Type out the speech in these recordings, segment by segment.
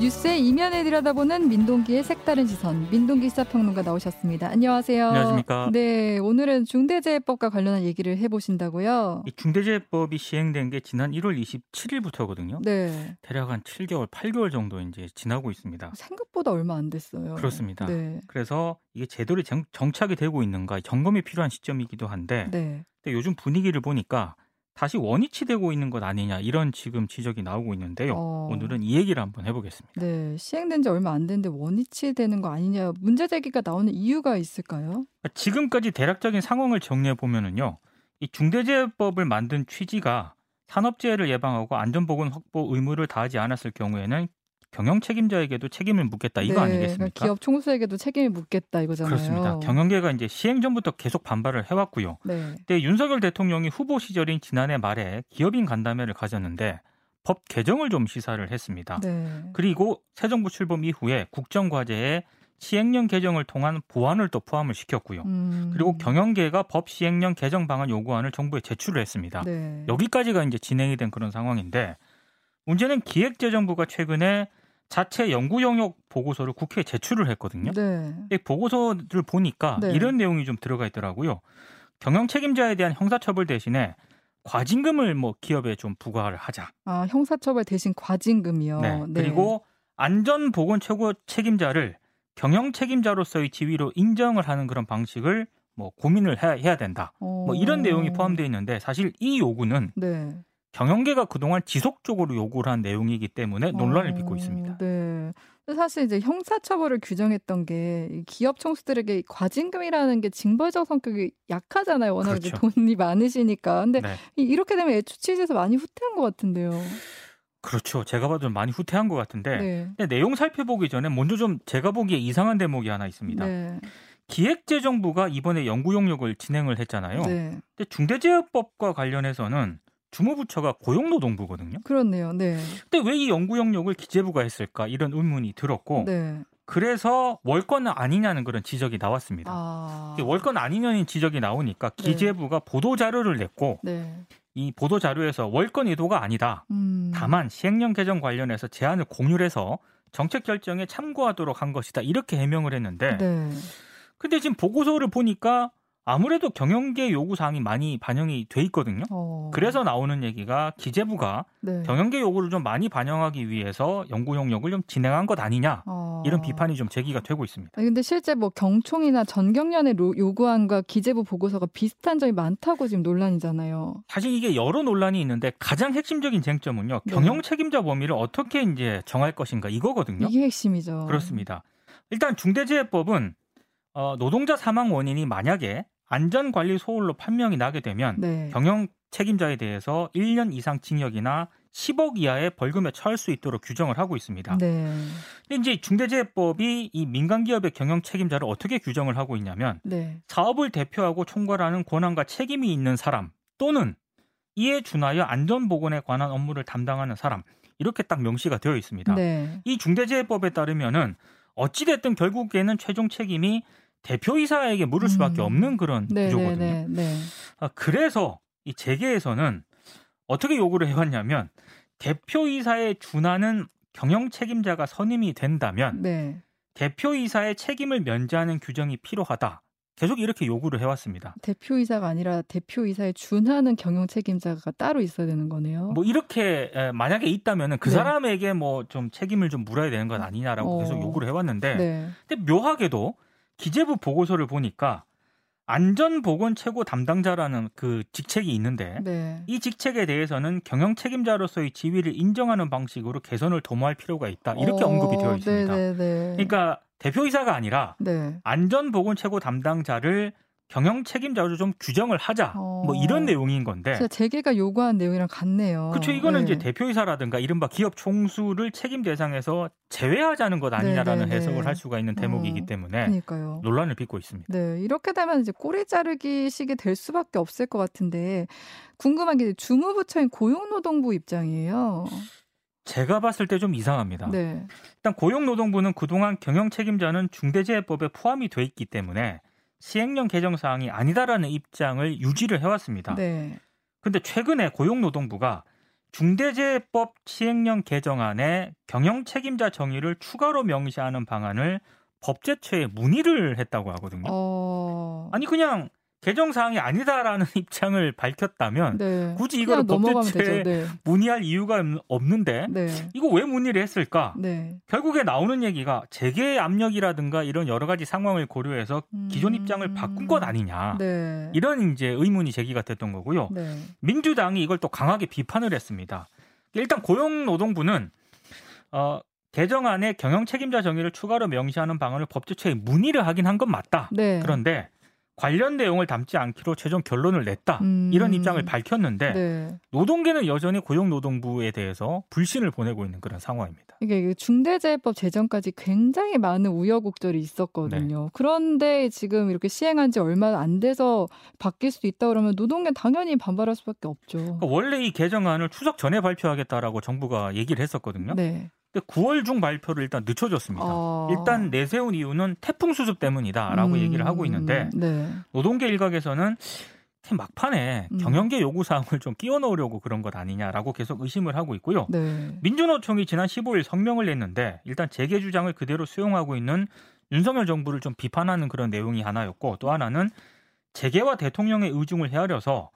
뉴스의 이면을 들여다보는 민동기의 색다른 시선, 민동기 시사평론가 나오셨습니다. 안녕하세요. 안녕하십니까. 네, 오늘은 중대재해법과 관련한 얘기를 해보신다고요. 이 중대재해법이 시행된 게 지난 1월 27일부터거든요. 네. 대략 한 7개월, 8개월 정도 이제 지나고 있습니다. 생각보다 얼마 안 됐어요. 그렇습니다. 네. 그래서 이게 제대로 정, 정착이 되고 있는가 점검이 필요한 시점이기도 한데 네. 근데 요즘 분위기를 보니까 다시 원위치 되고 있는 것 아니냐 이런 지금 지적이 나오고 있는데요. 어. 오늘은 이 얘기를 한번 해보겠습니다. 네, 시행된 지 얼마 안 됐는데 원위치 되는 거 아니냐 문제 제기가 나오는 이유가 있을까요? 지금까지 대략적인 상황을 정리해 보면은요, 이 중대재해법을 만든 취지가 산업재해를 예방하고 안전보건 확보 의무를 다하지 않았을 경우에는 경영 책임자에게도 책임을 묻겠다 이거 네, 아니겠습니까? 그러니까 기업 총수에게도 책임을 묻겠다 이거잖아요. 그렇습니다. 경영계가 이제 시행 전부터 계속 반발을 해왔고요. 네. 그때 윤석열 대통령이 후보 시절인 지난해 말에 기업인 간담회를 가졌는데 법 개정을 좀 시사를 했습니다. 네. 그리고 새 정부 출범 이후에 국정과제에 시행령 개정을 통한 보완을 또 포함을 시켰고요. 음. 그리고 경영계가 법 시행령 개정 방안 요구안을 정부에 제출을 했습니다. 네. 여기까지가 이제 진행이 된 그런 상황인데 문제는 기획재정부가 최근에 자체 연구 영역 보고서를 국회에 제출을 했거든요. 네. 이 보고서를 보니까 네. 이런 내용이 좀 들어가 있더라고요. 경영 책임자에 대한 형사처벌 대신에 과징금을 뭐 기업에 좀 부과를 하자. 아, 형사처벌 대신 과징금이요. 네. 그리고 안전보건 최고 책임자를 경영 책임자로서의 지위로 인정을 하는 그런 방식을 뭐 고민을 해야, 해야 된다. 어... 뭐 이런 내용이 포함되어 있는데 사실 이 요구는 네. 경영계가 그동안 지속적으로 요구를 한 내용이기 때문에 논란을 빚고 어, 있습니다. 네. 사실 이제 형사처벌을 규정했던 게이 기업 총수들에게 과징금이라는 게 징벌적 성격이 약하잖아요. 워낙 이제 그렇죠. 돈이 많으시니까. 근데 네. 이- 이렇게 되면 애초 취지에서 많이 후퇴한 것 같은데요. 그렇죠. 제가 봐도 많이 후퇴한 것 같은데 네. 근데 내용 살펴보기 전에 먼저 좀 제가 보기에 이상한 대목이 하나 있습니다. 네. 기획재정부가 이번에 연구 용역을 진행을 했잖아요. 네. 근데 중대재해법과 관련해서는 주무부처가 고용노동부거든요. 그렇네요. 네. 근데 왜 이 연구 용역을 기재부가 했을까 이런 의문이 들었고 네. 그래서 월권 아니냐는 그런 지적이 나왔습니다. 아. 월권 아니냐는 지적이 나오니까 네. 기재부가 보도 자료를 냈고 네. 이 보도 자료에서 월권 의도가 아니다. 음. 다만 시행령 개정 관련해서 제안을 공유를 해서 정책 결정에 참고하도록 한 것이다. 이렇게 해명을 했는데 네. 근데 지금 보고서를 보니까 아무래도 경영계 요구 사항이 많이 반영이 돼 있거든요. 어. 그래서 나오는 얘기가 기재부가 네. 경영계 요구를 좀 많이 반영하기 위해서 연구 용역을 좀 진행한 것 아니냐 어. 이런 비판이 좀 제기가 되고 있습니다. 근데 실제 뭐 경총이나 전경련의 로- 요구안과 기재부 보고서가 비슷한 점이 많다고 지금 논란이잖아요. 사실 이게 여러 논란이 있는데 가장 핵심적인 쟁점은요 네. 경영 책임자 범위를 어떻게 이제 정할 것인가 이거거든요. 이게 핵심이죠. 그렇습니다. 일단 중대재해법은 어, 노동자 사망 원인이 만약에 안전관리 소홀로 판명이 나게 되면 네. 경영 책임자에 대해서 1년 이상 징역이나 10억 이하의 벌금에 처할 수 있도록 규정을 하고 있습니다. 네. 근데 이제 중대재해법이 이 민간 기업의 경영 책임자를 어떻게 규정을 하고 있냐면 네. 사업을 대표하고 총괄하는 권한과 책임이 있는 사람 또는 이에 준하여 안전 보건에 관한 업무를 담당하는 사람 이렇게 딱 명시가 되어 있습니다. 네. 이 중대재해법에 따르면은 어찌됐든 결국에는 최종 책임이 대표이사에게 물을 수밖에 음. 없는 그런 네, 네, 구조거든요. 네, 네. 아, 그래서 이 재계에서는 어떻게 요구를 해왔냐면 대표이사에 준하는 경영 책임자가 선임이 된다면 네. 대표이사의 책임을 면제하는 규정이 필요하다. 계속 이렇게 요구를 해왔습니다. 대표이사가 아니라 대표이사에 준하는 경영 책임자가 따로 있어야 되는 거네요. 뭐 이렇게 에, 만약에 있다면은 그 네. 사람에게 뭐 좀 책임을 좀 물어야 되는 것 아니냐라고 어. 계속 요구를 해왔는데 네. 근데 묘하게도 기재부 보고서를 보니까 안전보건 최고 담당자라는 그 직책이 있는데 네. 이 직책에 대해서는 경영 책임자로서의 지위를 인정하는 방식으로 개선을 도모할 필요가 있다. 이렇게 어, 언급이 되어 있습니다. 네, 네, 네. 그러니까 대표이사가 아니라 네. 안전보건 최고 담당자를 경영 책임자로 좀 규정을 하자. 어. 뭐 이런 내용인 건데. 재계가 요구한 내용이랑 같네요. 그렇죠. 이거는 네. 이제 대표이사라든가 이른바 기업 총수를 책임 대상에서 제외하자는 것 아니냐라는 네, 네, 네. 해석을 할 수가 있는 대목이기 어, 때문에 그러니까요. 논란을 빚고 있습니다. 네, 이렇게 되면 이제 꼬리 자르기식이 될 수밖에 없을 것 같은데 궁금한 게 주무부처인 고용노동부 입장이에요. 제가 봤을 때 좀 이상합니다. 네, 일단 고용노동부는 그동안 경영 책임자는 중대재해법에 포함이 돼 있기 때문에 시행령 개정 사항이 아니다라는 입장을 유지를 해왔습니다. 네, 근데 최근에 고용노동부가 중대재해법 시행령 개정안에 경영 책임자 정의를 추가로 명시하는 방안을 법제처에 문의를 했다고 하거든요. 어... 아니 그냥 개정 사항이 아니다라는 입장을 밝혔다면 네. 굳이 이걸 법제처에 네. 문의할 이유가 없는데 네. 이거 왜 문의를 했을까? 네. 결국에 나오는 얘기가 재계 압력이라든가 이런 여러 가지 상황을 고려해서 기존 입장을 음. 바꾼 것 아니냐 네. 이런 이제 의문이 제기가 됐던 거고요. 네. 민주당이 이걸 또 강하게 비판을 했습니다. 일단 고용노동부는 어, 개정안에 경영 책임자 정의를 추가로 명시하는 방안을 법제처에 문의를 하긴 한 건 맞다. 그런데 관련 내용을 담지 않기로 최종 결론을 냈다. 음. 이런 입장을 밝혔는데 네. 노동계는 여전히 고용노동부에 대해서 불신을 보내고 있는 그런 상황입니다. 이게 중대재해법 제정까지 굉장히 많은 우여곡절이 있었거든요. 네. 그런데 지금 이렇게 시행한 지 얼마 안 돼서 바뀔 수도 있다 그러면 노동계 당연히 반발할 수밖에 없죠. 그러니까 원래 이 개정안을 추석 전에 발표하겠다라고 정부가 얘기를 했었거든요. 네. 근데 9월 중 발표를 일단 늦춰줬습니다. 어... 일단 내세운 이유는 태풍 수습 때문이다라고 음... 얘기를 하고 있는데 네. 노동계 일각에서는 막판에 음. 경영계 요구 사항을 좀 끼워 넣으려고 그런 것 아니냐라고 계속 의심을 하고 있고요. 네. 민주노총이 지난 15일 성명을 냈는데 일단 재개 주장을 그대로 수용하고 있는 윤석열 정부를 좀 비판하는 그런 내용이 하나였고 또 하나는 재계와 대통령의 의중을 헤아려서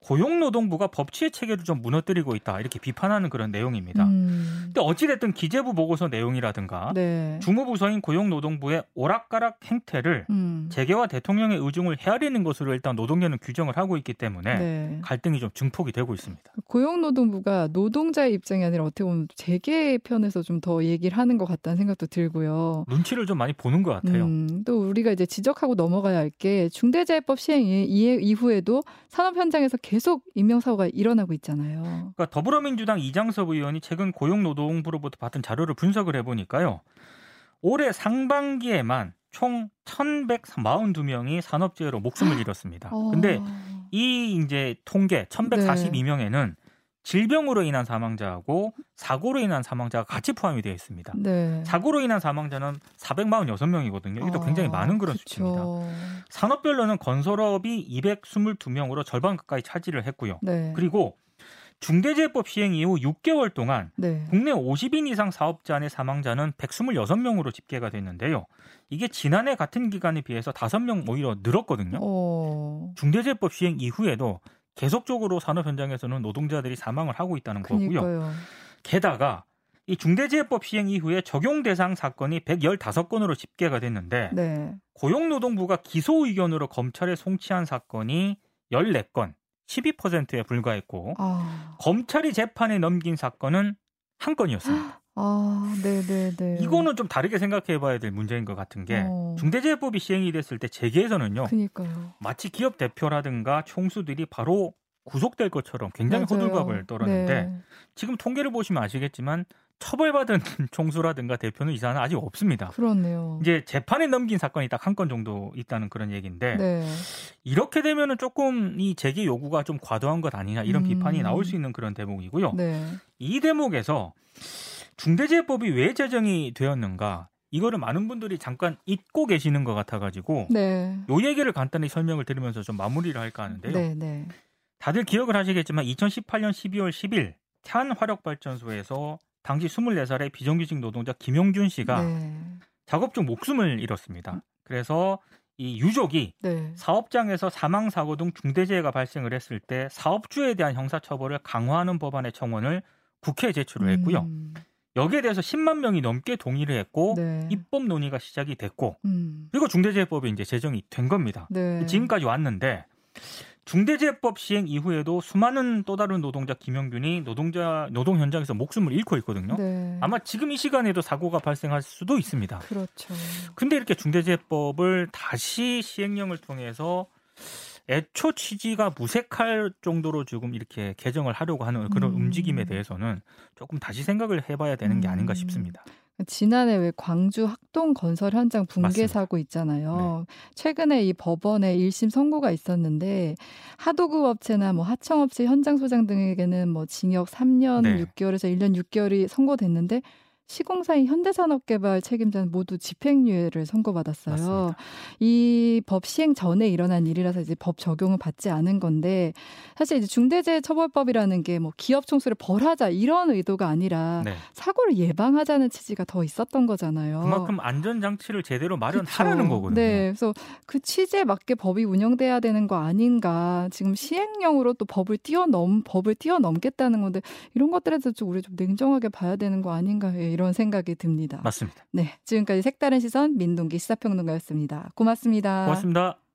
고용노동부가 법치의 체계를 좀 무너뜨리고 있다 이렇게 비판하는 그런 내용입니다. 음. 근데 어찌됐든 기재부 보고서 내용이라든가 네. 주무부서인 고용노동부의 오락가락 행태를 음. 재계와 대통령의 의중을 헤아리는 것으로 일단 노동계는 규정을 하고 있기 때문에 네. 갈등이 좀 증폭이 되고 있습니다. 고용노동부가 노동자의 입장이 아니라 어떻게 보면 재계 편에서 좀 더 얘기를 하는 것 같다는 생각도 들고요. 눈치를 좀 많이 보는 것 같아요. 음, 또 우리가 이제 지적하고 넘어가야 할 게 중대재해법 시행 이후에도 산업 현장에서 계속 인명사고가 일어나고 있잖아요. 그러니까 더불어민주당 이장섭 의원이 최근 고용노동부로부터 받은 자료를 분석을 해보니까요. 올해 상반기에만 총 1,142명이 산업재해로 목숨을 잃었습니다. 어... 근데 이 이제 통계 1,142명에는 네. 질병으로 인한 사망자하고 사고로 인한 사망자가 같이 포함이 되어 있습니다. 네. 사고로 인한 사망자는 446명이거든요. 이것도 아, 굉장히 많은 그런 그쵸. 수치입니다. 산업별로는 건설업이 222명으로 절반 가까이 차지를 했고요. 네. 그리고 중대재해법 시행 이후 6개월 동안 네. 국내 50인 이상 사업자 의 사망자는 126명으로 집계가 됐는데요. 이게 지난해 같은 기간에 비해서 5명 오히려 늘었거든요. 어... 중대재해법 시행 이후에도 계속적으로 산업 현장에서는 노동자들이 사망을 하고 있다는 거고요. 그러니까요. 게다가 이 중대재해법 시행 이후에 적용 대상 사건이 115건으로 집계가 됐는데 네. 고용노동부가 기소 의견으로 검찰에 송치한 사건이 14건, 12%에 불과했고 아... 검찰이 재판에 넘긴 사건은 한 건이었습니다. 아, 네네네. 이거는 좀 다르게 생각해 봐야 될 문제인 것 같은 게 어. 중대재해법이 시행이 됐을 때 재계에서는요. 그니까요. 마치 기업 대표라든가 총수들이 바로 구속될 것처럼 굉장히 맞아요. 호들갑을 떨었는데 네. 지금 통계를 보시면 아시겠지만 처벌받은 총수라든가 대표는 이 사안은 아직 없습니다. 그렇네요. 이제 재판에 넘긴 사건이 딱 한 건 정도 있다는 그런 얘기인데 네. 이렇게 되면은 조금 이 재계 요구가 좀 과도한 것 아니냐 이런 음. 비판이 나올 수 있는 그런 대목이고요. 네. 이 대목에서 중대재해법이 왜 제정이 되었는가 이거를 많은 분들이 잠깐 잊고 계시는 것 같아가지고 네. 요 얘기를 간단히 설명을 드리면서 좀 마무리를 할까 하는데요. 네, 네. 다들 기억을 하시겠지만 2018년 12월 10일 태안 화력발전소에서 당시 24살의 비정규직 노동자 김용준 씨가 네. 작업 중 목숨을 잃었습니다. 그래서 이 유족이 네. 사업장에서 사망 사고 등 중대재해가 발생을 했을 때 사업주에 대한 형사 처벌을 강화하는 법안의 청원을 국회에 제출을 했고요. 음. 여기에 대해서 10만 명이 넘게 동의를 했고 네. 입법 논의가 시작이 됐고 음. 그리고 중대재해법이 이제 제정이 된 겁니다. 네. 지금까지 왔는데 중대재해법 시행 이후에도 수많은 또 다른 노동자 김영균이 노동자 노동 현장에서 목숨을 잃고 있거든요. 네. 아마 지금 이 시간에도 사고가 발생할 수도 있습니다. 그렇죠. 근데 이렇게 중대재해법을 다시 시행령을 통해서 애초 취지가 무색할 정도로 지금 이렇게 개정을 하려고 하는 그런 음. 움직임에 대해서는 조금 다시 생각을 해봐야 되는 게 아닌가 음. 싶습니다. 지난해 왜 광주 학동 건설 현장 붕괴. 사고 있잖아요. 네. 최근에 이 법원에 1심 선고가 있었는데 하도급 업체나 뭐 하청업체 현장 소장 등에게는 뭐 징역 3년 네. 6개월에서 1년 6개월이 선고됐는데 시공사인 현대산업개발 책임자는 모두 집행유예를 선고받았어요. 맞습니다. 이법 시행 전에 일어난 일이라서 이제 법 적용을 받지 않은 건데 사실 이제 중대재해처벌법이라는 게 뭐 기업 총수를 벌하자 이런 의도가 아니라 네. 사고를 예방하자는 취지가 더 있었던 거잖아요. 그만큼 안전 장치를 제대로 마련하라는 그쵸. 거거든요. 네, 그래서 그 취지에 맞게 법이 운영돼야 되는 거 아닌가. 지금 시행령으로 또 법을 뛰어넘 법을 뛰어넘겠다는 건데 이런 것들에 대해서 좀 우리 좀 냉정하게 봐야 되는 거 아닌가 이런 생각이 듭니다. 맞습니다. 네, 지금까지 색다른 시선 민동기 시사평론가였습니다. 고맙습니다. 고맙습니다.